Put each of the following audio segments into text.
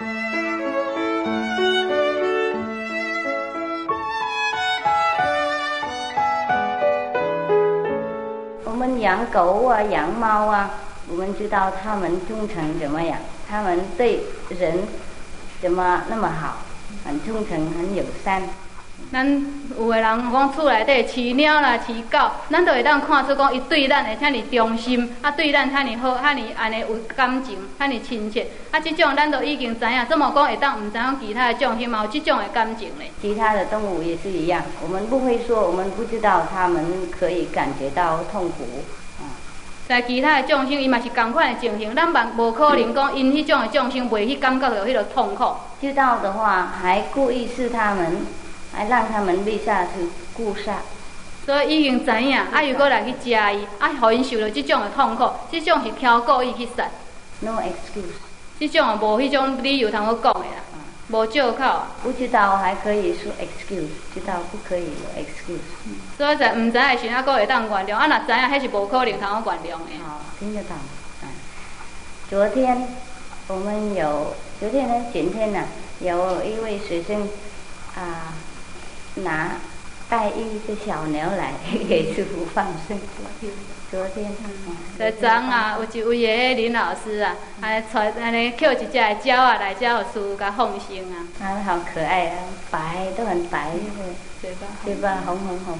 我们养狗啊，养猫啊，我们知道他们忠诚怎么样，他们对人怎么那么好，很忠诚，很友善。咱有个人讲厝内底饲猫啦、饲狗，咱都会当看出讲伊对咱会遐尼忠心，啊对咱遐尼好，遐尼安尼有感情，遐尼亲切。啊，即种咱都已经知影，怎么讲会当毋知影其他的种心嘛有即种的感情咧？其他的动物也是一样，我们不会说，我们不知道他们可以感觉到痛苦。在其他的众生，伊嘛是共款的情形，咱万无可能讲因迄种的众生袂去感觉到迄个痛苦。知道的话，还故意试他们。还让他们立下去固杀，所以已经知影，啊又搁来去食伊，啊，互因受到即种的痛苦，即种是挑故意去杀。No excuse。即种啊，无迄种理由通好讲的啦，无借口啊。不知道还可以说 excuse，知道不可以有 excuse。所以在毋知的时啊，搁会当原谅，啊，若知影，迄是无可能通好原谅的。好，听得到。嗯。昨天我们有，昨天呢，前天呢，有一位学生啊。拿带一只小牛来 给师傅放生。昨天，在庄啊，有一位个林老师啊，还带安尼捡一只鸟啊来叫师傅甲放生啊。啊，好可爱啊，白都很白，对吧？对吧？红红红。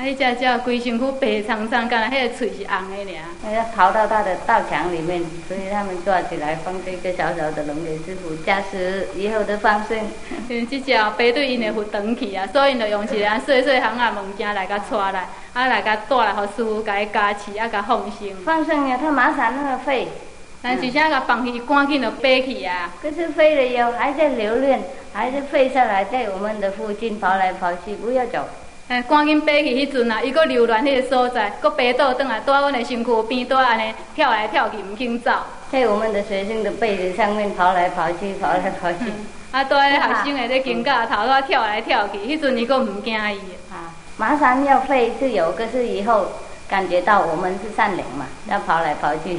啊，迄只鸟规身躯白苍苍，干那迄个喙是红的尔。那要逃到他的稻墙里面，所以他们抓起来放这个小小的笼给师傅，加持以后的放生。因为这只白对因会浮长去啊，所以就用一个细细行啊物件来甲带来，啊来甲带来，互师傅甲伊加持，啊甲放生。放生呀，他马上那个飞，但是现在放去，赶紧就飞去啊。可是飞了以后还在留恋，还是飞下来，在我们的附近跑来跑去，不要走。哎，赶紧爬去迄阵啊，伊搁流连迄个所在，阁爬倒转来，在阮的身躯边，在安尼跳来跳去，毋肯走。在我们的学生的背子上面跑来跑去，跑来跑去。啊，在学生的咧肩胛头在跳来跳去，迄阵伊阁毋惊伊。啊，马上要飞是有，可是以后感觉到我们是善良嘛，要跑来跑去。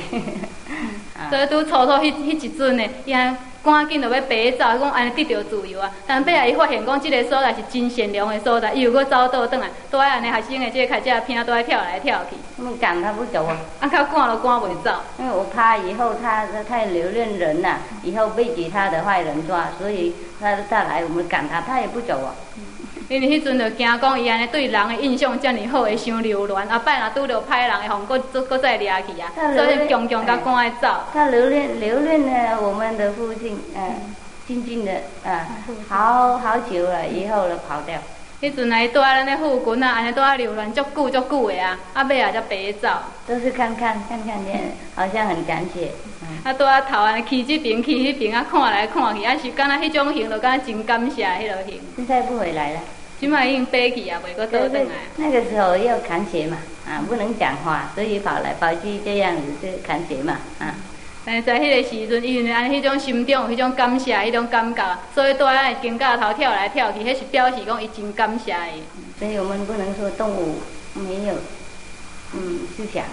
所以拄初初迄迄一阵呢，伊安。赶紧就要爬走，讲安尼得到自由啊！但尾仔伊发现讲，即个所在是真善良的所在，伊又搁走倒转来，都爱安尼学生的即个开只片都爱跳来跳去。他们赶他不走啊！啊，较赶都赶袂走。因为我怕以后他太留恋人了，以后被其他的坏人抓，所以他再来我们赶他，他也不走啊。因为迄阵就惊讲伊安尼对人的印象遮尔好，会伤留恋。后摆若拄着歹人，会互搁搁再掠去啊。所以强强甲赶来走。他留恋留恋呢，我们的附近，嗯，静静的，啊，好好久了，以后了跑掉。迄阵来住咱咧附近啊，安尼住啊留恋足久足久的啊，啊尾啊才爬走。都是看看看看见，好像很感谢。啊，住啊头安尼去这边去迄边啊，看来看去，啊是敢若迄种型，就敢若真感谢迄落型。现在不回来了。起码已经飞去啊，袂搁倒转来。那个时候要砍血嘛，啊，不能讲话，所以跑来跑去这样子就砍血嘛，啊。但是在迄个时阵，因为安迄种心中有迄种感谢，迄种感觉，所以在安肩胛头跳来跳去，迄是表示讲伊真感谢伊。所以我们不能说动物没有，嗯，思想。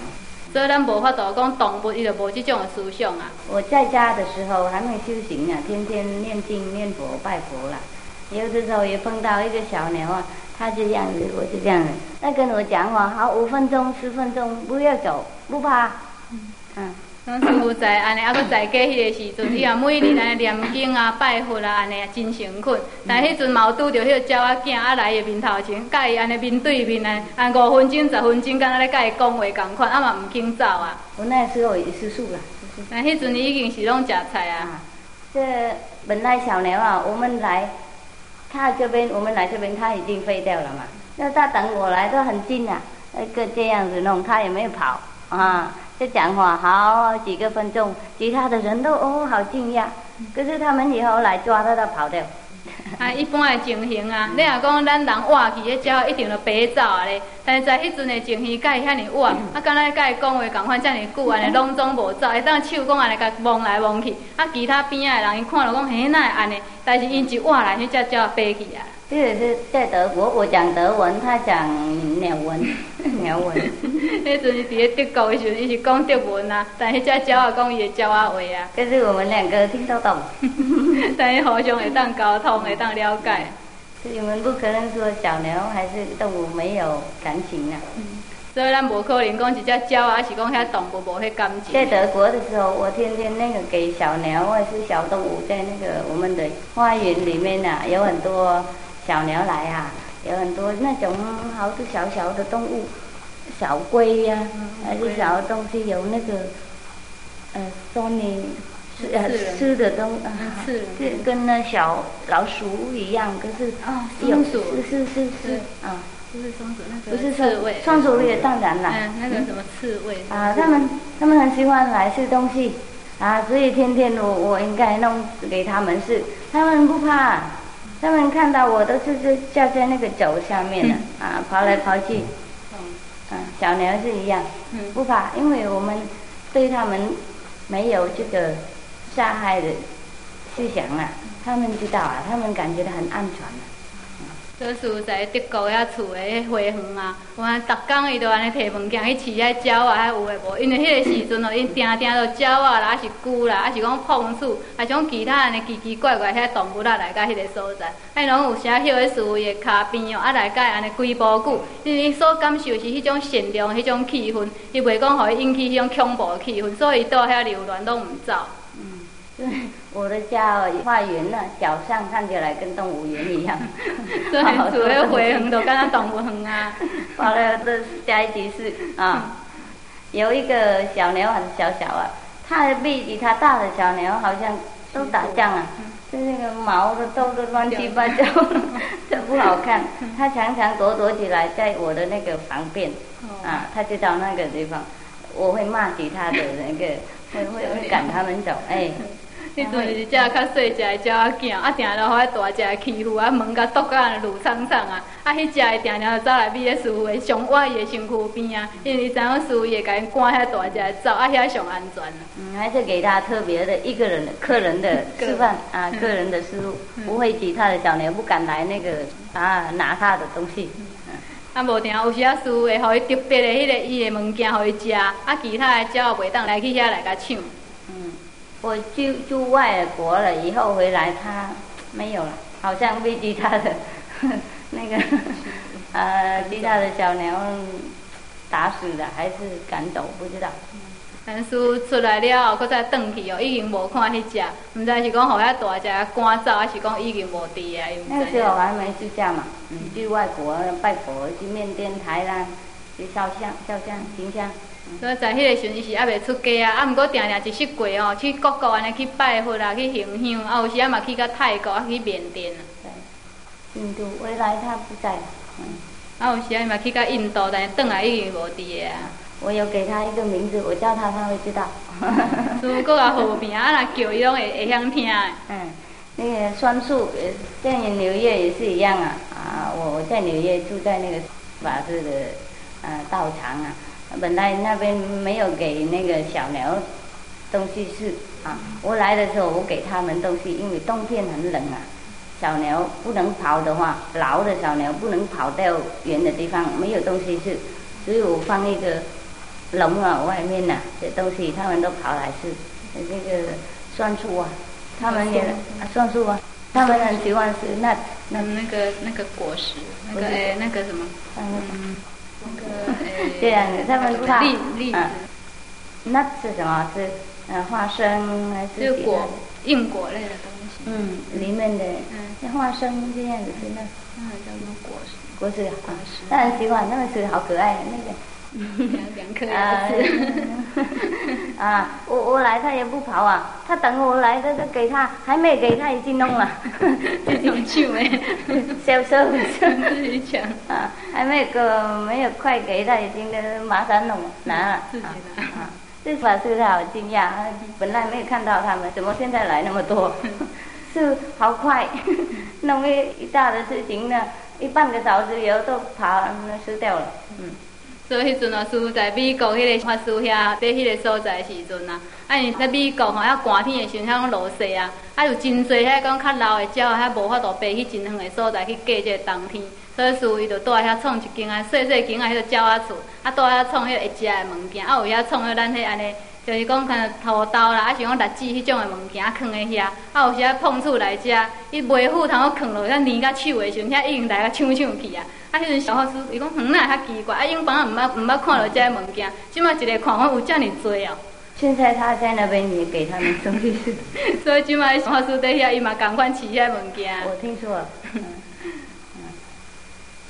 所以咱无法度讲动物伊就无即种的思想啊。我在家的时候还没修行啊，天天念经念佛拜佛了。有的时候也碰到一个小牛啊，它这样子，我就这样子，他跟我讲话，好五分钟、十分钟，不要走，不怕。嗯，咱师傅在安尼，啊，搁在家迄个时阵，伊也每日安尼念经啊、拜佛啊，安尼啊真诚恳。但迄阵有拄着迄个鸟仔囝啊来伊面头前，甲伊安尼面对面安，按五分钟、十分钟，敢若咧甲伊讲话共款，啊嘛毋肯走啊。我那时候也是素了。但迄阵已经是拢食菜啊。这本来小牛啊，我们来。他这边，我们来这边，他已经废掉了嘛。那他等我来都很近啊，那个这样子弄，他也没有跑啊，就讲话好几个分钟，其他的人都哦好惊讶，可是他们以后来抓他，他跑掉。啊，一般的情形啊，你若讲咱人活去，迄鸟一定着飞走啊咧。但是在迄阵的情形，甲伊遐尼活，啊，敢若甲伊讲话共款遮尼久，安尼拢总无走，伊当手讲安尼甲摸来摸去，啊，其他边仔的人伊看着讲，嘿，哪会安尼？但是因一活来，迄只鸟飞去啊。这个是在德国，我讲德文，他讲鸟文，鸟文。迄阵是伫咧德国的时候，伊是讲德文啊，但迄只鸟啊讲伊的鸟啊话啊。可是我们两个听得懂，但是互相会当沟通，会当了解。你们不可能说小牛还是动物没有感情啊。所以咱无可能讲一只鸟啊，是讲遐动物无迄感情。在德国的时候，我天天那个给小鸟或者是小动物在那个我们的花园里面呐，有很多小鸟来啊，有很多那种好多小小的动物，小龟呀，还是小东西，有那个呃，说你吃呃吃的东啊，是跟那小老鼠一样，可是松鼠。是是是是啊。不是松鼠，那个不是刺猬，松鼠也当然了。嗯，那个什么刺猬。啊，他们他们很喜欢来吃东西，啊，所以天天我我应该弄给他们吃，他们不怕，他们看到我都是是架在那个轴下面的，啊，跑来跑去。嗯，小鸟是一样，不怕，因为我们对他们没有这个杀害的思想啊，他们知道啊，他们感觉到很安全。做是在德国遐厝的花园啊，有安逐工伊都安尼摕物件去饲遐鸟啊，遐有诶无？因为迄个时阵哦，因定定都鸟啊，啦，还是龟啦，还是讲碰鼠，还是讲其他安尼奇奇怪怪遐动物啊来到迄个所在，啊，拢有写迄个树的骹边哦，啊来甲安尼几步久，因为所感受是迄种善良迄种气氛，伊袂讲互伊引起迄种恐怖的气氛，所以伊到遐流乱拢毋走。嗯，我的家花园呢，脚上看起来跟动物园一样。对，主要花园都跟动物园啊。好了，这下一集是啊，有一个小牛很小小啊，它的比比它大的小牛好像都打架啊，就那个毛都都都乱七八糟，这不好看。它常常躲躲起来在我的那个旁边，啊，它就到那个地方，我会骂其他的那个，会会会赶他们走，哎。迄阵是只较细只的鸟仔囝，啊，定都互大只的欺负，啊，门甲堵甲安尼路苍苍啊，啊，迄只的定定就走来比咧师傅的上歪伊的身躯边啊，因为伊知影师傅会甲因赶遐大只的走，啊，遐上安全。嗯，还是给他特别的一个人的客人的吃饭啊，个人的思路，不会其他的小鸟不敢来那个啊拿他的东西。啊，无定有时啊，师傅会互伊特别的迄个伊的物件互伊食，啊，其他的鸟袂当来去遐来甲抢。我住住外国了，以后回来他没有了，好像被其他的 那个 呃其他的小牛打死的，还是赶走，不知道。但是出来了后，佫再转去哦，已经无看迄只，毋知是讲互遐大只赶走，还是讲已经无伫啊？那时候还没出嫁嘛，嗯，去外国拜佛，去缅甸、台湾，去烧香、烧香、行香。所以在迄个时阵，伊是还袂出家啊，啊，毋过定定一识过哦，去各国安尼去拜佛啊，去行香，啊，有时啊嘛去到泰国啊，去缅甸啊。对，印度未来他不在，嗯，啊，有时啊嘛去到印度，但是转来已经无伫啊。我有给他一个名字，我叫他，他会知道。如果啊好名啊，那叫伊拢会会晓听。嗯，那个酸树，在纽约也是一样啊。啊，我我在纽约住在那个法师的呃道场啊。本来那边没有给那个小鸟东西吃啊，我来的时候我给他们东西，因为冬天很冷啊，小鸟不能跑的话，老的小鸟不能跑到远的地方，没有东西吃，所以我放一个笼啊，外面呐这东西，他们都跑来吃，这个酸树啊，他们也酸树啊，他们很喜欢吃那那那个那个果实，那个哎那个什么嗯。这样的，他们怕栗栗子，那是什么？是呃花生还是果硬果类的东西？嗯，里面的像花生这样子，是那那叫什么果实？果实，果实。他很喜欢，那个吃好可爱的那个。两颗牙齿。啊，我我来他也不跑啊，他等我来，他就给他，还没给他已经弄了，这种趣味，销售自己抢啊，还没个没有快给他已经马上弄拿了，自己拿啊，这法师他好惊讶，本来没有看到他们，怎么现在来那么多？是好快，弄一一大的事情呢，一半个小时以后都跑吃掉了，嗯。所以迄阵啊，师傅在美国迄个法师遐，伫迄个所在时阵啊，啊因在美国吼，遐寒天的时阵，遐拢落雪啊，啊有真侪遐讲较老的鸟啊，遐无法度飞去真远的所在去过这个冬天。所以师傅伊就住遐创一间啊，细细间啊，迄个鸟仔厝，啊住遐创迄个会食的物件，啊有遐创迄咱迄安尼。就是讲，可能土豆啦，啊是讲栗子迄种的物件放在遐，啊有时啊碰触来食，伊袂赴通我放落，遐黏甲手的时阵，遐已经来个抢抢去啊！啊，迄阵小法师伊讲，嗯，那较奇怪，啊，永邦啊毋捌毋捌看到这些物件，即摆一个看法有遮尔多哦。现在他在那边也给他们送去，所以即摆小法师在遐，伊嘛共款饲遐物件。我听说了。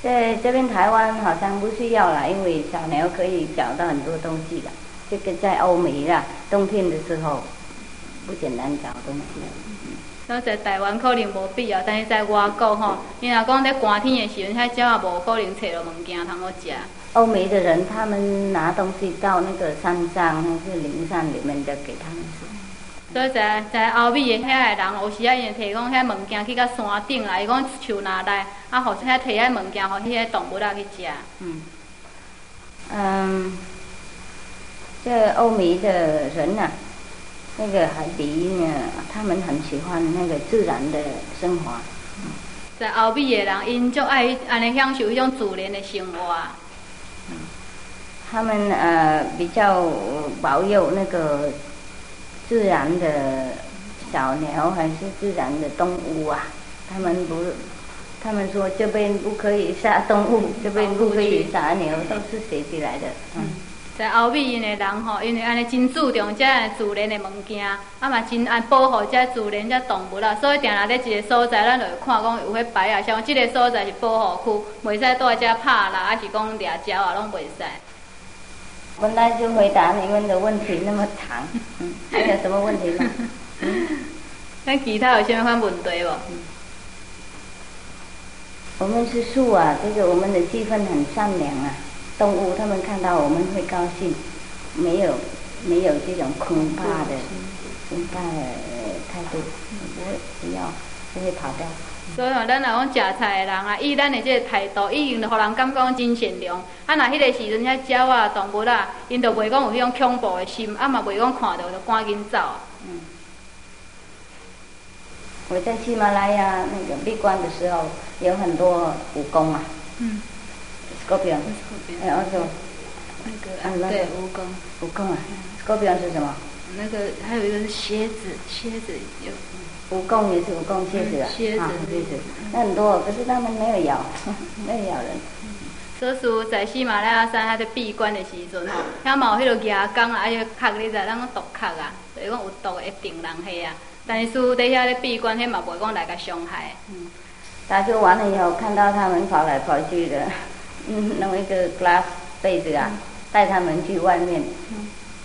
在这边台湾好像不需要了，因为小牛可以找到很多东西了。这个在欧美啦，冬天的时候不简单找东西。那在台湾可能无必要，但是在外国吼，你若讲在寒天的时阵，遐鸟也无可能找到物件通好食。欧美的人，他们拿东西到那个山上还是林山里面的给他们吃。所以在在欧美的遐个人，有时啊，因提供遐物件去到山顶来，伊讲树拿来，啊，互遐摕遐物件，互迄个动物啊去食。嗯。嗯。这欧美的人呐，那个海底呢，他们很喜欢那个自然的生活。在欧美的人，因就爱安尼享受一种自然的生活。他们呃比较保有那个自然的小鸟还是自然的动物啊？他们不，他们说这边不可以杀动物，这边不可以杀牛，都是学起来的。嗯。在欧美因的人吼，因为安尼真注重遮自然的物件，啊嘛真爱保护遮自然遮动物啦，所以定定伫一个所在，咱就会看讲有迄牌啊，像即个所在是保护区，袂使在遮拍啦，还是讲掠鸟啊，拢袂使。本来就回答你们的问题那么长，还有什么问题吗？那其他有啥款问题无？我们是树啊，这个我们的气氛很善良啊。动物他们看到我们会高兴，没有没有这种恐怕的恐怕的态度，不会不要不会跑掉。所以吼，咱若讲食菜的人啊，以咱的这个态度，已经就互人感觉真善良。啊，若迄个时阵遐鸟啊、动物啊，因就袂讲有迄种恐怖的心，啊嘛袂讲看到就赶紧走。嗯。我在喜马拉雅那个闭关的时候，有很多蜈蚣啊。嗯。Scorpion，哎，我说，那个啊，对，蜈蚣，蜈蚣啊，Scorpion 是什么？那个还有一个是蝎子，蝎子有。蜈蚣也是蜈蚣，蝎子啊，蝎子，蝎子，那很多，可是他们没有咬，没有咬人。所以在喜马拉雅山，他在闭关的时阵吼，遐嘛有迄个牙缸啊，还有壳你知，咱讲毒壳啊，就是讲有毒会叮人遐啊。但是师在遐咧闭关，遐嘛袂讲来个伤害。嗯。打球完了以后，看到他们跑来跑去的。嗯，弄一个 glass 被子啊，带他们去外面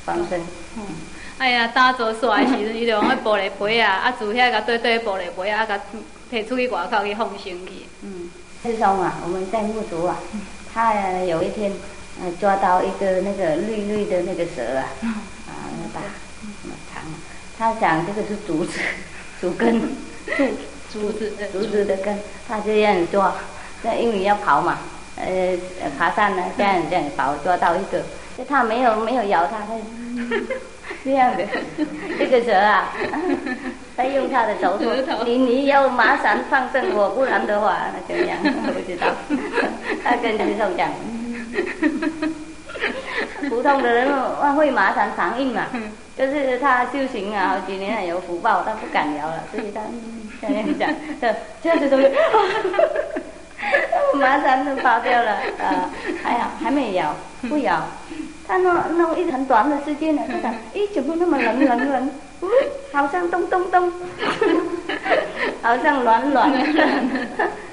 放生。嗯，哎呀，打坐煞的时阵，伊就用迄玻璃杯啊，啊，住遐甲堆堆玻璃杯啊，甲摕出去外口去放生去。嗯，自从啊，我们在木竹啊，他有一天呃抓到一个那个绿绿的那个蛇啊，啊，那么大，那么长，他想这个是竹子，竹根，竹竹子，竹子的根，他这样抓，那因为要跑嘛。呃，爬山呢，这样这样把我抓到一个，就他没有没有咬他，他 这样的，这个蛇啊，他用他的手说，你你要马上放生我，不然的话那怎样？我不知道，他跟师兄讲，普通的人会马上反应嘛，就是他修行啊，好几年有福报，他不敢咬了，所以他这样讲，这这样子都。马上都跑掉了，啊，还好还没咬，不咬。他弄弄一很短的时间呢，他讲，咦，怎么那么冷冷冷？好像咚咚咚，好像软软的，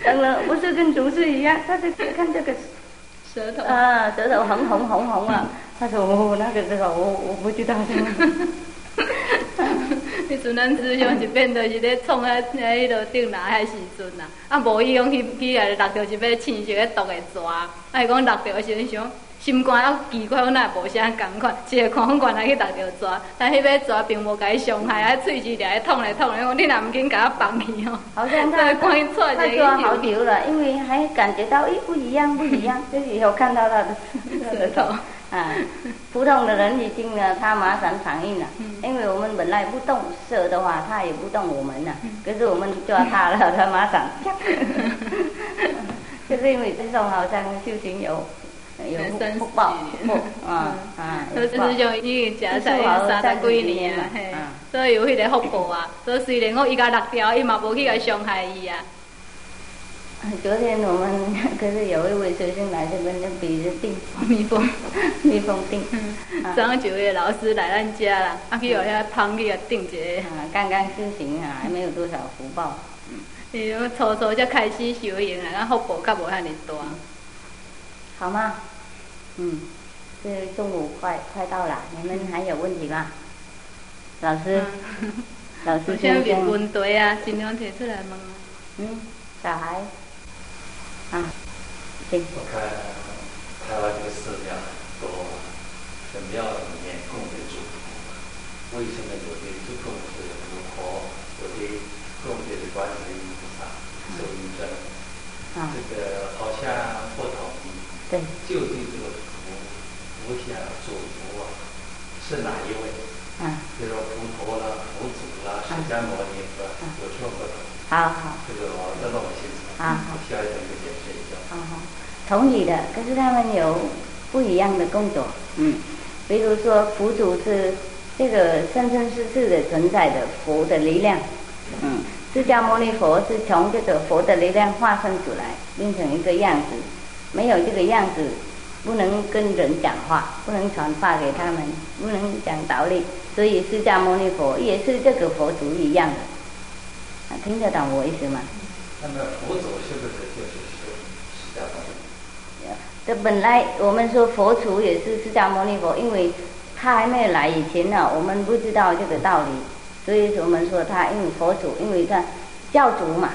冷冷，不是跟竹子一样？他就看这个舌头，啊，舌头红红红红啊。他说，我，那个时候我我不知道什么。迄阵咱思想是变做是咧创啊迄落顶哪迄时阵啊，啊无伊讲去去来落着是要青色个毒的蛇，啊伊讲落着时阵想，心肝啊奇怪，阮也无啥共款，一个看阮原来去逐着蛇，但迄尾蛇并无甲伊伤害，啊喙齿掠来捅来捅来，讲你若毋紧甲我放去哦。好像他 赶紧抓他一抓好个久了，因为还感觉到，诶，不一样，不一样，就是有看到他的他的头啊。普通的人已经呢，他马上反应了，因为我们本来不动射的话，他也不动我们了，可是我们抓他了，他马上，就是因为这种好像修行有有福报，奇福啊啊，都是 有福报种已经食菜三十几年啊，所以有迄个福报啊。所以虽然我伊甲六条，伊嘛无去甲伤害伊啊。昨天我们可是有一位学生来这边，就比着定蜜蜂，蜜蜂定，啊昨昏就有个老师来咱家啦，啊去互遐芳去甲定一下。啊，刚刚修行啊，还没有多少福报。伊讲初初才开始修行啊，咱福报较无遐尼大。好吗？嗯，这中午快快到了，你们还有问题吗？老师，老师 有啥先生，问问题啊？尽量提出来问啊。嗯，小孩，啊，行，我看台湾这个寺庙多，这庙里面供的主佛，为什么有的就供是佛陀，有的供的是观世音菩萨、受印证？啊这，个好像不同。对，究竟这个佛佛像主佛啊是哪一位？啊，比如说佛陀啦、佛祖啦、释迦牟尼佛，有什么不同？好好，这个我都弄不清楚，啊好需要一点解释一下。好好，同理的，可是他们有不一样的工作，嗯，比如说佛祖是这个生生世世的存在的佛的力量，嗯，释迦牟尼佛是从这个佛的力量化身出来，变成一个样子，没有这个样子，不能跟人讲话，不能传话给他们，不能讲道理，所以释迦牟尼佛也是这个佛祖一样的，啊，听得懂我意思吗？那么佛祖是不是就是？这本来我们说佛祖也是释迦牟尼佛，因为他还没有来以前呢，我们不知道这个道理，所以我们说他因为佛祖，因为他教主嘛，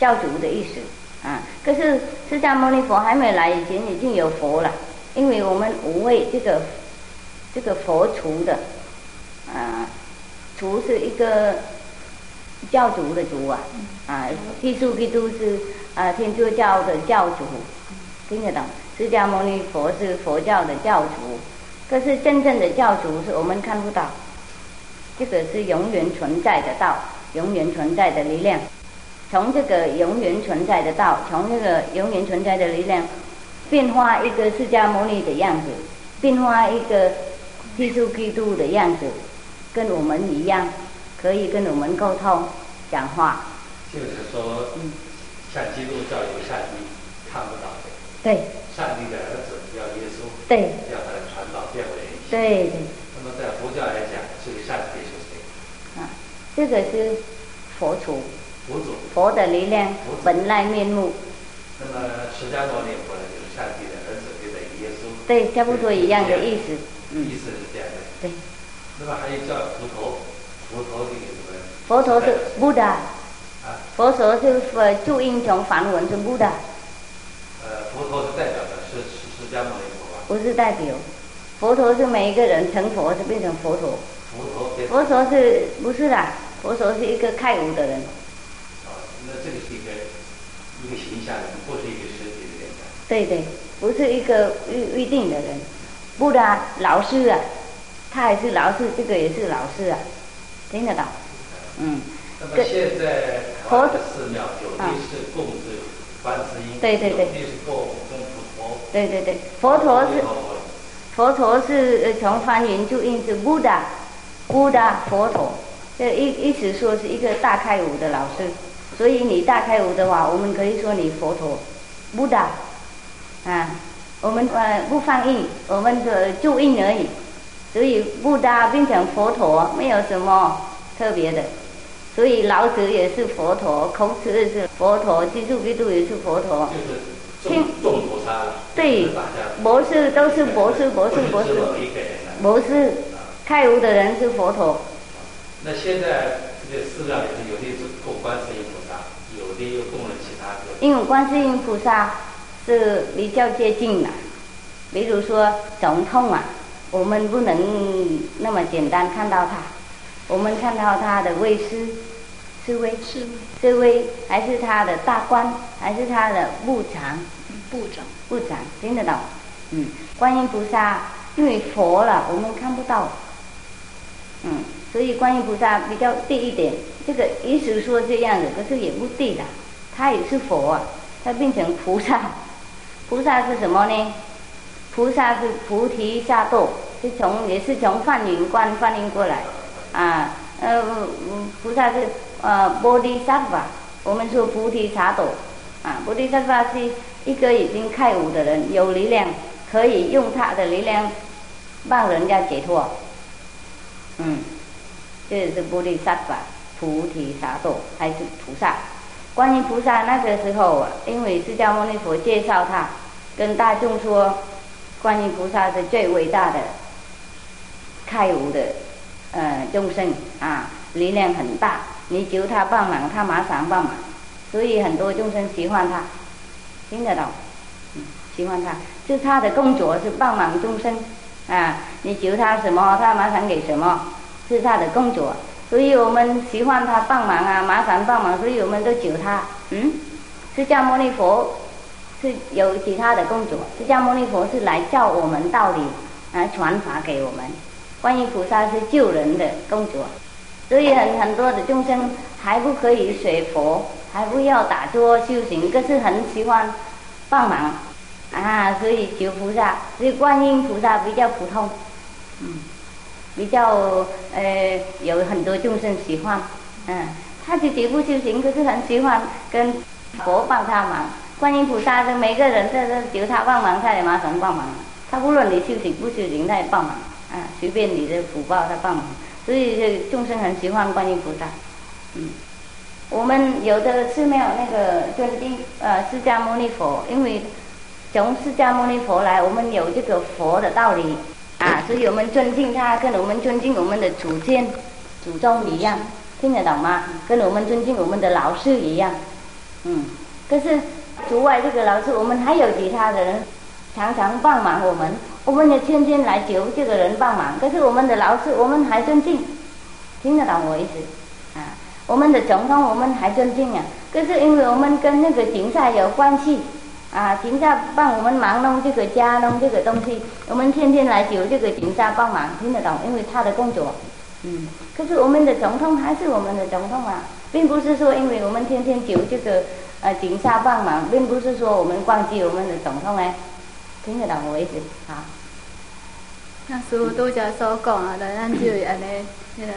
教主的意思啊。可是释迦牟尼佛还没来以前已经有佛了，因为我们无畏这个这个佛祖的啊，祖是一个教主的主啊，啊，基督基督是啊天主教的教主。听得懂？释迦牟尼佛是佛教的教主，可是真正的教主是我们看不到，这个是永远存在的道，永远存在的力量。从这个永远存在的道，从这个永远存在的力量，变化一个释迦牟尼的样子，变化一个耶稣基督的样子，跟我们一样，可以跟我们沟通、讲话。就是说，像基督教有上帝看不到的，对上帝的儿子叫耶稣，对要把它传导变为。对对。那么在佛教来讲，这个上帝是谁？啊，这个是佛祖佛祖。佛的力量本来面目，那么释迦牟尼佛呢，就是上帝的儿子，就等于耶稣。对，差不多一样的意思。嗯，意思是这样的。对，那么还有叫佛陀，佛陀这个什么？佛陀是 Buddha，啊，佛陀是呃注音从梵文是 Buddha，呃，佛陀是代表释迦牟尼佛吧？不是代表。佛陀是每一个人成佛就变成佛陀，佛陀变佛陀是不是啦？佛陀是一个开悟的人，啊，那这个是一个一个形象，不是一个实体的人。对对，不是一个预预定的人。Buddha 老师啊，他还是老师，这个也是老师啊，听得到？嗯，那么现在台湾的寺庙有的是供着观世音，对对对有的是供。对对对，佛陀是佛陀是呃从梵原注音是 Buddha，Buddha 佛陀，这意意思说是一个大开悟的老师，所以你大开悟的话，我们可以说你佛陀，Buddha，啊，我们呃不翻译，我们的注音而已，所以 Buddha 变成佛陀没有什么特别的，所以老子也是佛陀，孔子也是佛陀，基督基督也是佛陀，就是众众菩萨了。对博士都是博士，博士，博士不是只。某一个人了。不是，开悟的人是佛陀，那现在这个寺庙里头，有的是供观世音菩萨，有的又供了其他的。因为观世音菩萨是比较接近的，比如说总统啊，我们不能那么简单看到他，我们看到他的威师，是威是是威，还是他的大官，还是他的部长，部长，部长听得到？嗯，观音菩萨因为佛了，我们看不到，嗯，所以观音菩萨比较低一点。这个意思说这样子，可是也不低的，他也是佛啊，他变成菩萨。菩萨是什么呢？菩萨是菩提萨埵，是从也是从梵云观翻译过来，啊，呃，菩萨是呃菩提萨埵，我们说菩提萨埵，啊，菩提萨埵是一个已经开悟的人，有力量，可以用他的力量帮人家解脱，嗯，这也是菩提萨埵，菩提萨埵还是菩萨？观音菩萨那个时候，因为释迦牟尼佛介绍他，跟大众说，观音菩萨是最伟大的开悟的呃众生啊，力量很大，你求他帮忙，他马上帮忙，所以很多众生喜欢他，听得懂？嗯，喜欢他，就他的工作是帮忙众生啊，你求他什么，他马上给什么，是他的工作。所以我们喜欢他帮忙啊，麻烦帮忙，所以我们都求他。嗯，释迦牟尼佛是有其他的工作，释迦牟尼佛是来教我们道理，来传法给我们。观音菩萨是救人的工作，所以很很多的众生还不可以学佛，还不要打坐修行，可是很喜欢帮忙啊，所以求菩萨，所以观音菩萨比较普通，嗯。比较呃有很多众生喜欢，嗯，他自己不修行，可是很喜欢跟佛帮他忙。观音菩萨的每个人在这求他帮忙，他也马上帮忙。他无论你修行不修行，他也帮忙，啊，随便你的福报他帮忙。所以这众生很喜欢观音菩萨，嗯，我们有的寺庙那个尊敬呃释迦牟尼佛，因为从释迦牟尼佛来，我们有这个佛的道理。啊，所以我们尊敬他，跟我们尊敬我们的祖先、祖宗一样，听得懂吗？跟我们尊敬我们的老师一样，嗯。可是除外这个老师，我们还有其他的人常常帮忙我们，我们也天天来求这个人帮忙。可是我们的老师，我们还尊敬，听得懂我意思？啊，我们的总统，我们还尊敬啊。可是因为我们跟那个警察有关系。啊，警察帮我们忙弄这个家，弄这个东西，我们天天来求这个警察帮忙，听得懂？因为他的工作，嗯。可是我们的总统还是我们的总统啊，并不是说因为我们天天求这个呃警察帮忙，并不是说我们忘记我们的总统哎，听得懂我意思？好。那师傅拄则所讲啊，咱咱就安尼，迄个。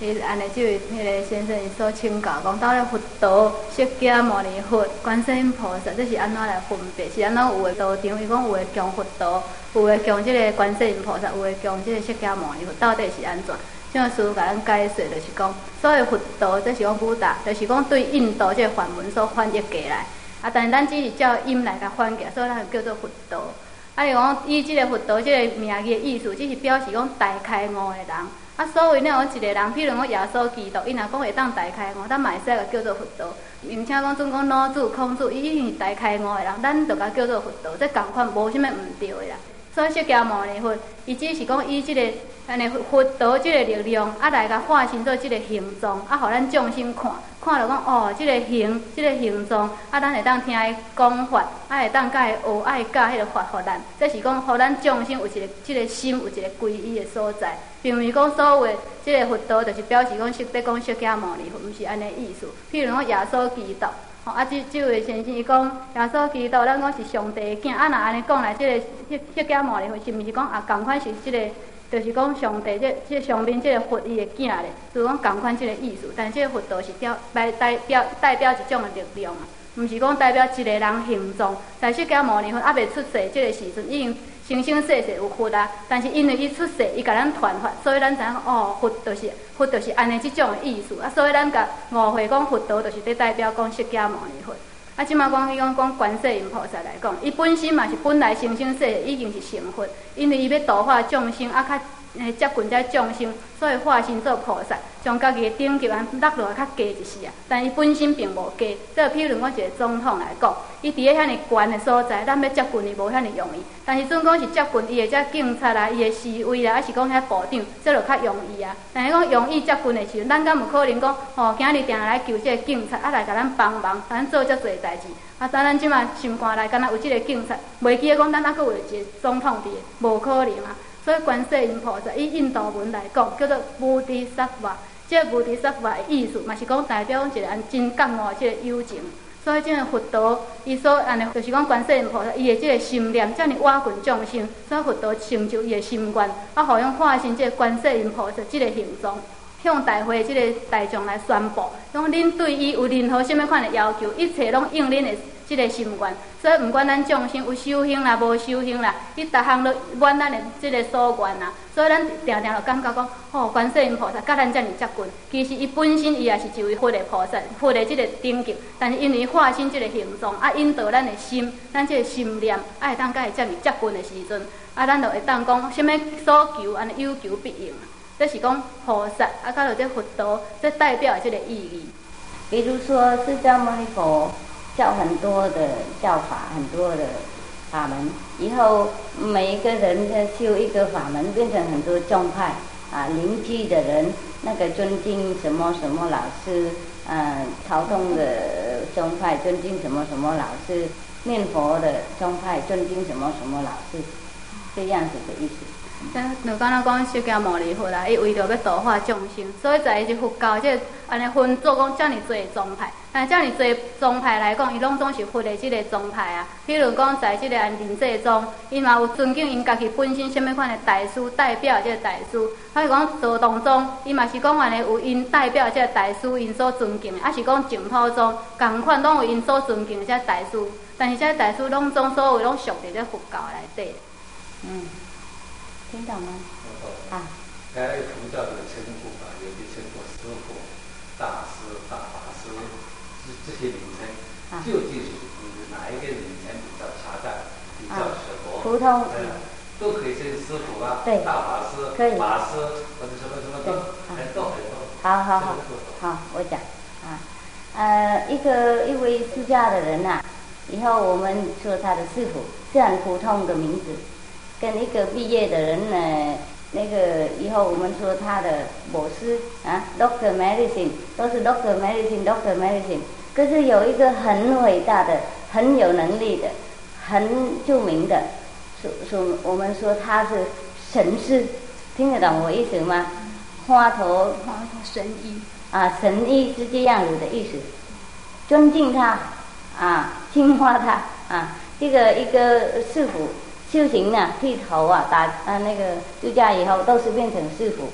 伊安尼就迄个先生伊所请教讲，到底佛陀、释迦牟尼佛、观世音菩萨，这是安怎来分别？是安怎有诶道场？伊讲有诶供佛陀，有诶供即个观世音菩萨，有诶供即个释迦牟尼佛，到底是安怎？像师傅甲咱解释，就是讲，所谓佛陀，这是讲古达，就是讲对印度即个梵文所翻译过来。啊，但是咱只是照音来甲翻译，所以咱叫做佛陀。啊，伊讲伊即个佛陀即个名字的意思，只是表示讲大开悟的人。啊，所谓那种一个人，比如讲耶稣基督，伊若讲会当大开悟，咱嘛会使个叫做佛陀。并且讲总讲老子、孔子，伊已经是大开悟的人，咱就甲叫做佛陀，这共款无啥物毋对的啦。所以释迦牟尼佛，伊只是讲伊即个安尼佛陀即个力量，啊来甲化身做即个形状，啊，互咱众生看，看着讲哦，即个形，即个形状，啊，咱会当听伊讲法，啊，会当甲伊学，爱教迄个法互咱。这是讲互咱众生有一个即个心，有一个皈依的所在。并毋是讲所谓即个佛陀，就是表示讲识得讲释迦牟尼佛，毋是安尼意思。譬如讲耶稣基督。啊，即即位先生伊讲，耶稣基督，咱讲是上帝的囝。啊，若安尼讲来，即个释释迦牟尼佛是毋是讲啊？共款是即个，就是讲上帝即即上面即个佛伊的囝咧，就讲共款即个意思。但即个佛陀是表代代表代表一种的力量啊，毋是讲代表一个人形状。在释迦牟尼佛还未出世即个时阵，已经。生生世世有佛啊，但是因为伊出世，伊甲咱传法，所以咱知影哦，佛就是佛就是安尼即种的意思啊。所以咱甲误会讲佛陀就是咧代表讲释迦牟尼佛。啊，即马讲伊讲讲观世音菩萨来讲，伊本身嘛是本来生生世世已经是成佛，因为伊要度化众生，啊较诶接近遮众生，所以化身做菩萨，将家己的等级安落落来较低一丝啊。但伊本身并无低，即譬如讲一个总统来讲，伊伫个遐尼悬的所在，咱要接近伊无遐尼容易。但是阵讲是接近伊的遮警察啦、伊的侍卫啦，还是讲遐部长，这就较容易啊。但是讲容易接近的时阵，咱敢有可能讲，吼，今日定来求这个警察，啊来甲咱帮忙，咱做遮侪代志。啊，但咱即马心肝内，敢若有即个警察，袂记得讲咱还佫有一个总统伫，无可能啊。所以观世音菩萨以印度文来讲，叫做菩提萨埵。即个菩提萨埵的意思，嘛是讲代表一个安真感悟即个友情。所以即个佛陀，伊所安尼，就是讲观世音菩萨伊的即个心念，遮尔瓦滚众生，所以佛陀成就伊的心愿，啊，互用化身即个观世音菩萨即个形状。向大会即个大众来宣布，讲恁对伊有任何什么款的要求，一切拢应恁的即个心愿。所以，毋管咱众生有修行啦，无修行啦，伊逐项都满咱的即个所愿啦。所以，咱定定就感觉讲，哦，观世音菩萨甲咱遮尔接近。其实，伊本身伊也是一位佛的菩萨，佛的即个等级。但是，因为化身即个形状，啊，引导咱的心，咱即个心念，啊，会当甲伊遮尔接近的时阵，啊，咱就会当讲，什么所求，安尼有求必应。这是讲菩萨，啊，加有这佛陀，这代表的这个意义。比如说释迦牟尼佛教很多的教法，很多的法门，以后每一个人在修一个法门，变成很多宗派啊，邻居的人那个尊敬什么什么老师，嗯，曹洞的宗派尊敬什么什么老师，念佛的宗派尊敬什么什么老师，这样子的意思。就敢若讲释迦牟尼佛啦，伊为着要度化众生，所以在伊只佛教即安尼分做讲遮尔侪宗派，但遮尔侪宗派来讲，伊拢总是佛的即个宗派啊。比如讲在即个安定济宗，伊嘛有尊敬因家己本身什么款的大师代表即个大师。还是讲道洞宗，伊嘛是讲安尼有因代表即个大师因所尊敬的，还是讲净土宗，共款拢有因所尊敬的即个大师。但是即个大师拢总所有拢属伫咧佛教内底。嗯。听懂吗？啊。在佛教的称呼啊，有的称呼师傅、大师、大法师，这这些名称，究竟是哪一个名称比较恰当、比较适合？普通。都可以称师傅啊，大法师、法师或者什么什么都很多很多。好好好，好，我讲啊，呃，一个一位出家的人呐，以后我们说他的师傅是很普通的名字。跟一个毕业的人呢，那个以后我们说他的博士啊，Doctor Medicine 都是 Doctor Medicine，Doctor Medicine。可是有一个很伟大的、很有能力的、很著名的，说说我们说他是神师，听得懂我意思吗？花头花头神医啊，神医是这样子的意思，尊敬他啊，听话他啊，这个一个师傅。修行呢，剃头啊，打啊那个出家以后都是变成师傅，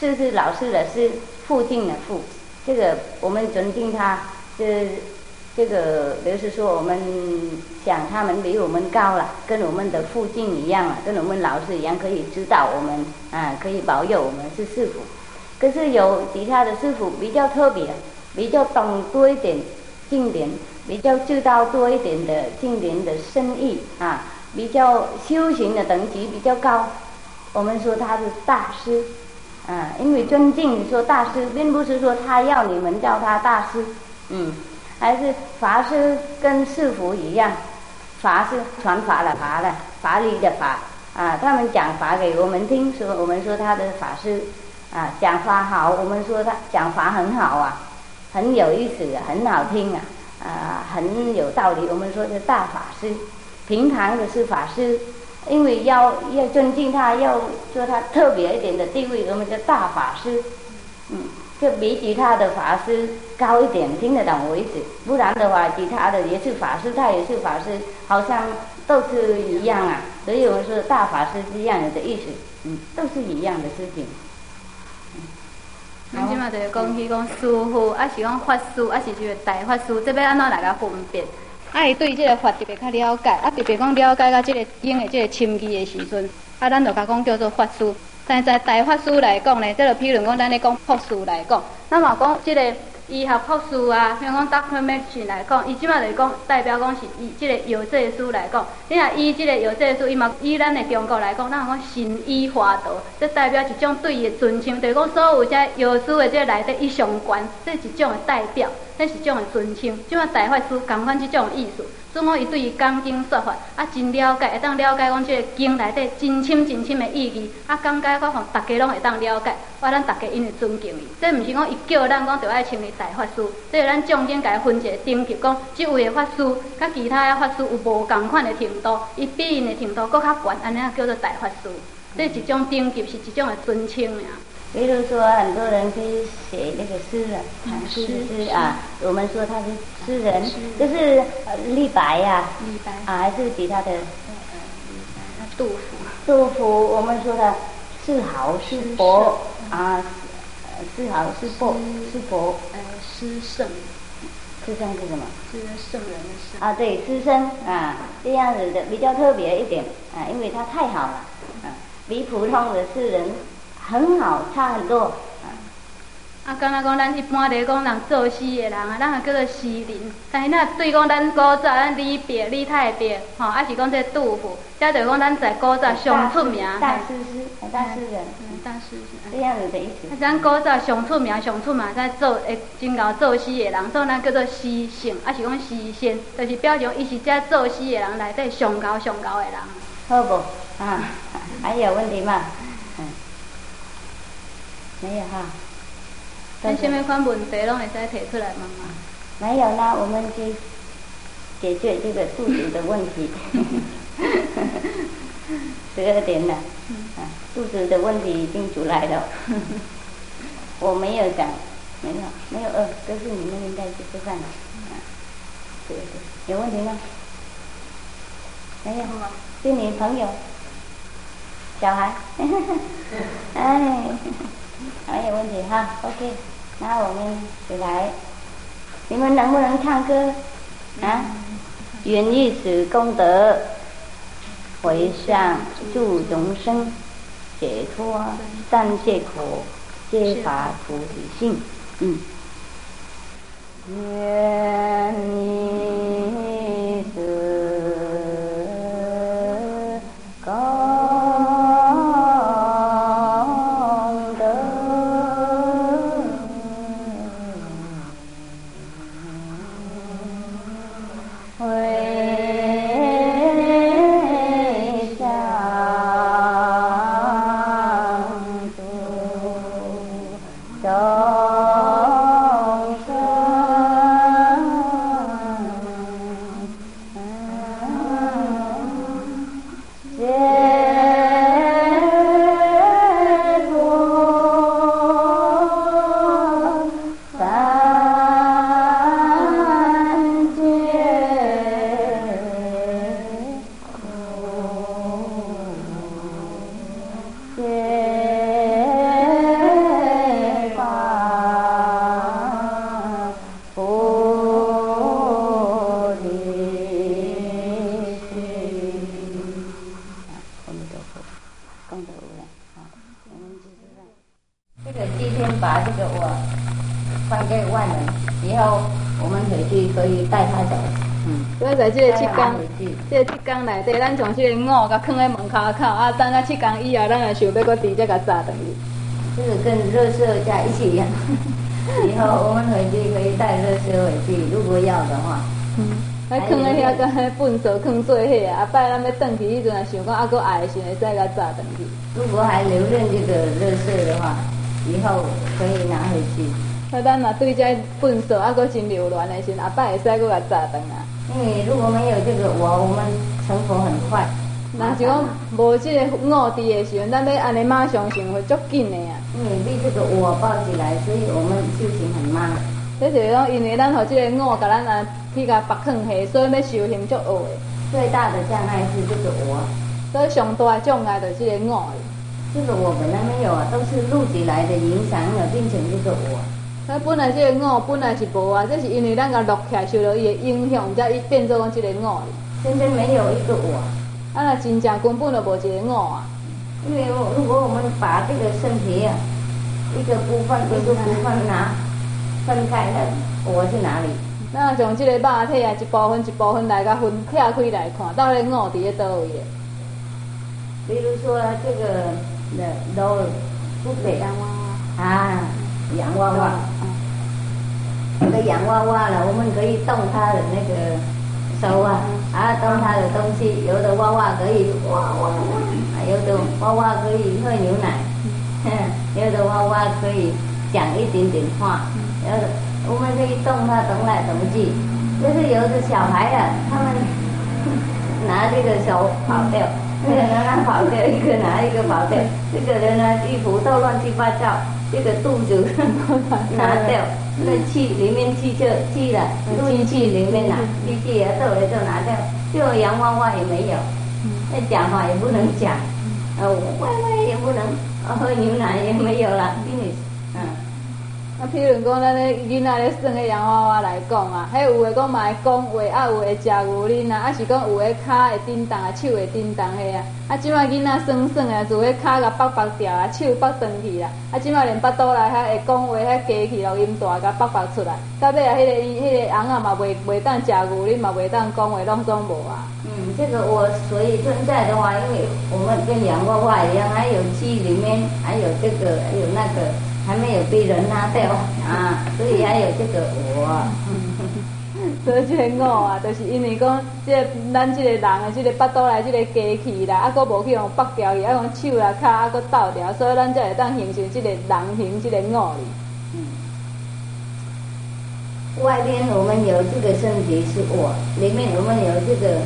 师是老师的师，父敬的父，这个我们尊敬他，这这个就是说我们想他们比我们高了，跟我们的父亲一样啊，跟我们老师一样，可以指导我们啊，可以保佑我们是师傅。可是有其他的师傅比较特别，比较懂多一点经典，比较知道多一点的经典的深意啊。比较修行的等级比较高，我们说他是大师，啊，因为尊敬说大师，并不是说他要你们叫他大师，嗯，还是法师跟师傅一样，法是传法的法的，法理的法，啊，他们讲法给我们听，说我们说他的法师，啊，讲法好，我们说他讲法很好啊，很有意思，很好听啊，啊，很有道理，我们说是大法师。平常的是法师，因为要要尊敬他，要做他特别一点的地位，我们叫大法师。嗯，就比其他的法师高一点，听得懂我意思？不然的话，其他的也是法师，他也是法师，好像都是一样啊。所以我们说大法师是一样的意思，嗯，都是一样的事情。咱即嘛就是讲起讲师傅，啊是讲法师，啊是一个大法师，这要安怎来个分辨？啊，伊对即个法特别较了解，啊，特别讲了解到即个经的即个深义的时阵，啊，咱就甲讲叫做法师。但在大法师来讲呢，即个譬如讲咱咧讲法师来讲，那么讲即个医学博士啊，像讲 Doctor Medicine 来讲，伊即马就是讲代表讲是以即个药剂师来讲，你若以即个药剂师，伊嘛以咱的中国来讲，咱讲神医华道，这代表一种对伊的尊称，就是讲所有遮药师的这内底以上悬，这是一种的代表，这是一种的尊称。即马大法师共款即种意思。总讲伊对伊讲经说法啊真了解，会当了解讲即个经内底真深真深的意义，啊讲解讲互大家拢会当了解，我咱大家因为尊敬伊。这毋是讲伊叫咱讲着爱称伊大法师，这是咱重经甲伊分一个等级，讲即位的法师，甲其他的法师有无共款的程度，伊比因的程度搁较悬，安尼啊叫做大法师。这一种等级是一种的尊称呀。比如说，很多人可以写那个诗啊，唐诗诗啊，我们说他是诗人，就是李白呀，李白啊，还是其他的，杜甫，杜甫，我们说的是豪是博啊，是豪是博是博，呃，诗圣，诗圣是什么？是圣人的圣。啊，对，诗圣啊，这样子的比较特别一点啊，因为他太好了，啊，比普通的诗人。很好，差很多。啊，敢若讲咱一般来讲人作诗的人啊，咱也叫做诗人。但是那对讲咱古早咱李白、李太白，吼，还是讲这杜甫，这就讲咱在古早上出名。大诗诗，大诗人，大诗人。这样子的意思。咱古早上出名、上出名在做诶真够作诗的人，所以咱叫做诗圣，还是讲诗仙，就是表示伊是这作诗的人内底上高上高的人。好不？啊，还有问题吗？没有哈，但什么款问题拢会使提出来问吗？没有啦，我们去解决这个肚子的问题。十二点了，啊，肚子的问题已经出来了。我没有讲，没有，没有饿，都是你们应该去吃饭的。对对，有问题吗？没有，是你朋友，小孩，哎。没有问题哈，OK，那我们就来，你们能不能唱歌啊？愿以此功德，回向助众生，解脱三界苦，皆发菩提心。嗯。愿以此。内底，咱从这个五甲放在门口口，啊，等啊七天以后，咱也想要搁直接甲炸等去。这个跟热色在一起养，以后我们回去可以带热色回去，如果要的话。嗯。还放在遐，甲迄粪扫放做伙啊！拜咱要转去，迄阵也想讲，啊，搁爱的时会使甲炸等去。如果还留恋这个热色的话，以后可以拿回去。啊，咱若对这粪扫啊，搁真留恋的时，阿爸会使搁甲炸等啊。因为如果没有这个我，我们成佛很快。那是讲无这个我地的时候，咱要安尼马上成会足紧的呀。因为被这个我抱起来，所以我们修行很慢。这就是讲，因为咱和这个我，甲咱啊去甲拔放下，所以要修行足恶的。最大的障碍是这个我，所以上大的障碍就是这个我。这个我本来没有啊，都是录起来的影响了，变成这个我。它本来这个五本来是无啊，这是因为咱甲录起来受到伊的影响，才伊变做讲这个我。真正没有一个我，啊，那真正根本就无一个五啊。因为如果我们把这个身体啊，一个部分一个部分拿分开，那我是哪里？那从这个肉体啊，一部分一部分来甲分拆开来看，到底我伫咧倒位咧？比如说这个的都不给洋娃娃啊，洋娃娃，有的洋娃娃了，我们可以动它的那个手啊，啊，动它的东西。有的娃娃可以哇哇哇，有的娃娃可以喝牛奶，有的娃娃可以讲一点点话，有的我们可以动它动来动去。就是有的小孩啊，他们拿这个手跑掉。一 个拿他跑掉，一个拿一个跑掉，这个人呢衣服都乱七八糟，这个肚子拿掉，那气里面气就气了，录音器里面拿，进去也都也就拿掉，就洋娃娃也没有，那讲话也不能讲，呃，歪歪也不能，喝牛奶也没有了，因为。啊，譬如讲，咱咧囡仔咧耍个洋娃娃来讲啊，迄有诶讲嘛会讲话，啊有会食牛奶啊，啊是讲有诶骹会叮当啊，手会叮当迄啊。啊，即摆囡仔耍耍啊，就迄骹甲拔拔掉啊，手拔断去啦。啊，即摆连巴肚内遐会讲话，遐加去录音带甲拔拔出来。到尾啊，迄个伊迄个翁啊嘛袂袂当食牛奶，嘛袂当讲话，拢总无啊。嗯，这个我所以现在的话，因为我们跟洋娃娃一样，还有鸡里面还有这个，还有那个。还没有被人拉掉啊，所以还有这个我。所以这个我啊，就是因为讲，这咱这个人的这个腹肚内这个机器啦，啊，搁无去用拔掉去，啊，用手啊、脚啊，搁倒掉，所以咱才会当形成这个人形这个我哩。嗯。外边我们有这个身体是我，里面我们有这个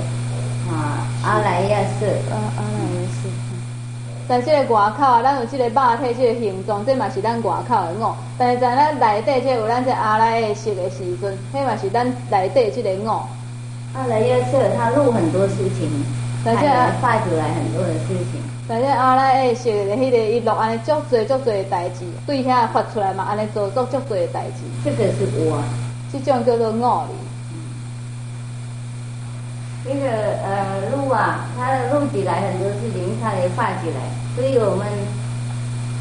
啊阿赖耶识。啊，阿赖耶识。在这个外口啊，咱有这个肉体这个形状，这嘛是咱外口的我。但是在咱内底，这有咱这阿赖耶识的时阵，迄嘛是咱内底这个我。阿赖耶识他录很多事情，在这发出来很多的事情。在这阿赖耶识的迄个一录安尼足多足多的代志，对遐发出来嘛，安尼做足足多的代志。这个是我，这种叫做我哩。那个呃录啊，它录起来很多事情，它也发起来，所以我们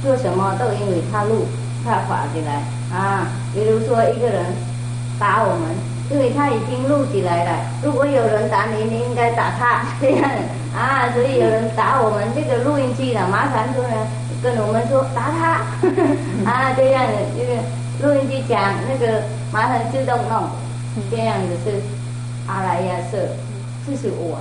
做什么都因为它录，它发起来啊。比如说一个人打我们，因为他已经录起来了。如果有人打你，你应该打他 这样啊。所以有人打我们，这个录音机的麻烦说呢，跟我们说打他啊，这样的这个录音机讲那个麻烦自动弄，这样子是阿拉亚色。这是我，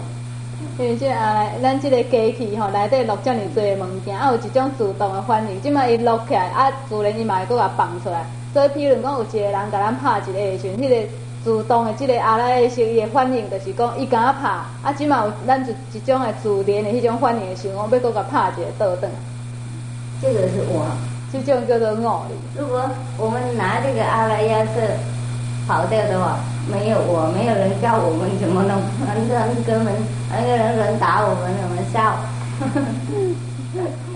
因为这啊，咱这个机器吼，内底录这么多物件，啊，有一种自动的反应，即摆伊录起来，啊，自然伊嘛会搁甲放出来。所以，譬如讲有一个人甲咱拍一个的时，迄个自动的这个阿赖的时伊的反应，就是讲伊敢拍，啊，即摆有咱就一种的自然的迄种反应的时候，要搁甲拍一个倒转。这个是我，这种叫做我哩。如果我们拿这个阿赖耶识跑掉的话。没有我，没有人教我们怎么弄。那个哥们，那个人人打我们，我们笑。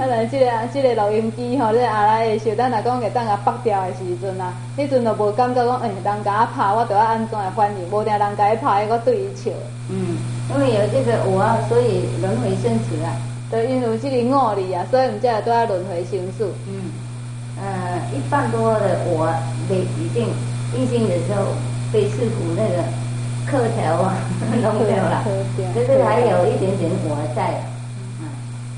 啊，来，这个这个录音机吼，这阿来的时候，咱若讲会当甲拔掉的时阵啊，迄阵就无感觉讲，哎，人甲我拍，我着要安怎来反应？无定人甲伊拍，我对伊笑。嗯，因为有这个我，所以轮回生死啊。对，因为这个我哩啊，所以唔才都要轮回生死。嗯，呃，一半多的我被已经阴性的时候。被师傅那个课条啊 弄掉了，可是还有一点点我在。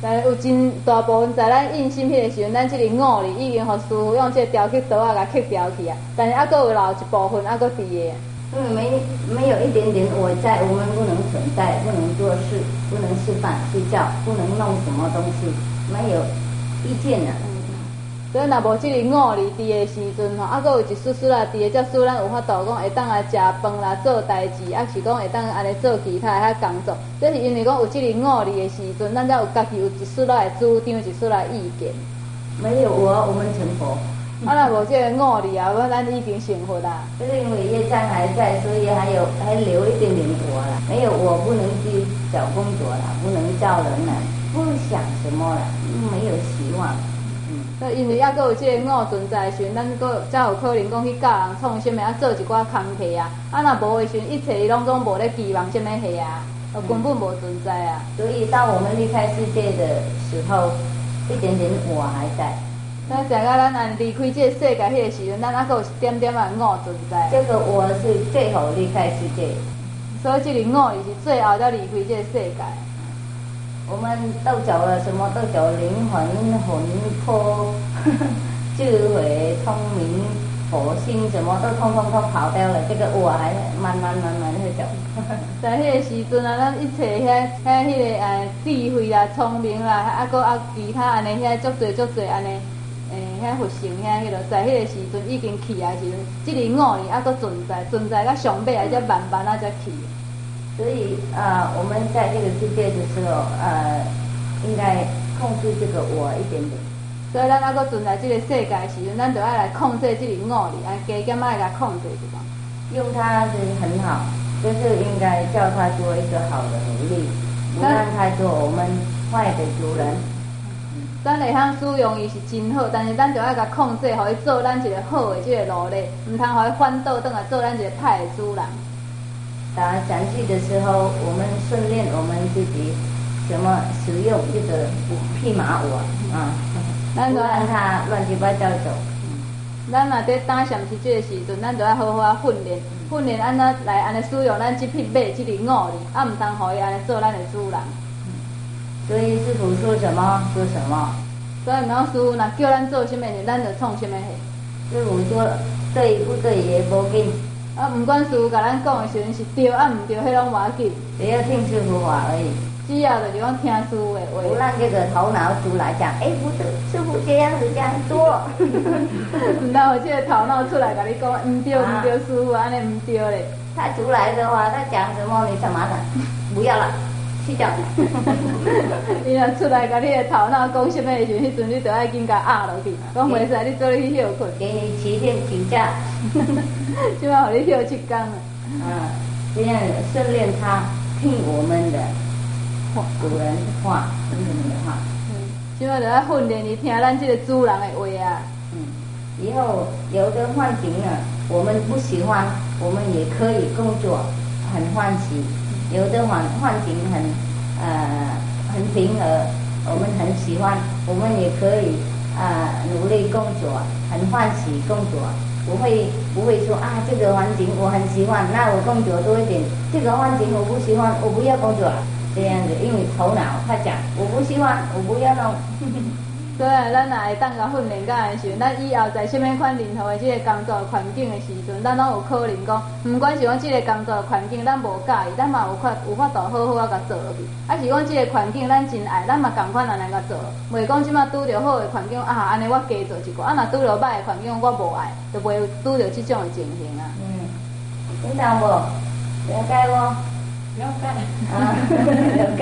但有真大部分在咱印芯片的时候，咱这个五哩已经和师傅用这雕刻刀啊甲刻掉去啊，但是还佫有留一部分还佫伫个。因为没没有一点点我在，我们不能存在，不能做事，不能吃饭睡觉，不能弄什么东西，没有意见了。所以若无即个五哩伫的时阵吼，啊，佫有一丝丝啊，伫的则使咱有法度讲会当来食饭啦、做代志，啊是讲会当安尼做其他遐工作。这是因为讲有即个我哩的时阵，咱才有家己有一丝来主张，一丝来意见。没有我，我们成佛。啊，若无即个五哩啊，我咱已经成佛啦。就是因为业障还在，所以还有还留一点点我啦。没有我，不能去找工作啦，不能叫人啦，不想什么啦，没有希望。所以因为还佫有即个我存在时，咱佫才有可能讲去教人创啥物啊，做一寡工课啊。啊，若无的时，一切拢总无咧期望啥物下啊，根本无存在啊。所以当我们离开世界的时候，一点点我还在。咱在甲咱安离开这个世界迄个时阵，咱还佫有一点点的我存在。这个我是最后离开世界。所以这个我是最后才离开这个世界。我们都走了，什么都走，灵魂、魂魄、智慧、聪明、火星，什么都通通都跑掉了。这个我还慢慢慢慢去走。在迄个时阵啊，咱一切遐遐迄个诶智慧啊、聪明啊，啊搁啊其他安尼遐足侪足侪安尼诶遐佛性遐迄落，在迄个时阵已经去啊时阵，即个我呢还搁存在，存在到上尾啊才慢慢啊才去。所以呃，我们在这个世界的时候，呃，应该控制这个我一点点。所以咱还搁存在这个世界时阵，咱就要来控制这个我哩，啊加减爱来控制一下。用它是很好，就是应该叫它做一个好的奴隶，不让它做我们坏的主人。咱会通使用伊是真好，但是咱就要甲控制，互伊做咱一个好的这个奴隶，毋通互伊反倒转来做咱一个歹的主人。打详细的时候，我们训练我们自己怎么使用这个匹马我啊，不让它乱七八糟走。咱若在打禅时这个时阵，咱就要好好啊训练，训练安怎来安尼使用咱这匹马，这个我哩，啊毋通互伊安尼做咱的主人。所以师傅说什么说什么。所以毋通师傅若叫咱做什么事，咱就创什么事。师傅说对不对也无紧。啊，毋管师傅甲咱讲的时阵是对啊，毋对，迄拢无要紧，只要听师傅话而已。只要就是讲听师傅的话，不让这个头脑出来讲，哎，不对，师傅这样子这样做。唔当有这个头脑出来甲你讲，毋对毋对，师傅安尼毋对嘞。他出来的话，他讲什么你干嘛的？不要了，去讲。你若出来甲你的头脑讲什么时阵，迄阵你就爱紧甲压落去，讲袂使你做你去休困，给你七天请假。就要互你休七天啊！啊，这样训练他听我们的话，古人话，听我们的话。嗯，就要要训练你听咱这个主人的话啊。嗯，以后有的环境呢，我们不喜欢，我们也可以工作很欢喜；有的环环境很呃很平和，我们很喜欢，我们也可以啊努力工作，很欢喜工作。不会不会说啊，这个环境我很喜欢，那我工作多一点。这个环境我不喜欢，我不要工作了。这样子，因为头脑他讲我不喜欢，我不要弄。所以，咱若会当甲训练甲安时，咱以后在什么款任何的这个工作环境的时阵，咱拢有可能讲，不管是讲这个工作环境咱无介意，咱嘛有法有法度好好啊甲做落去。啊是讲这个环境咱真爱，咱嘛共款安尼甲做。袂讲即马拄着好的环境啊，安尼我加做一个；啊，若拄着歹的环境我无爱，就袂拄着即种的情形啊。嗯，听到无？了解无？了解。啊，了解。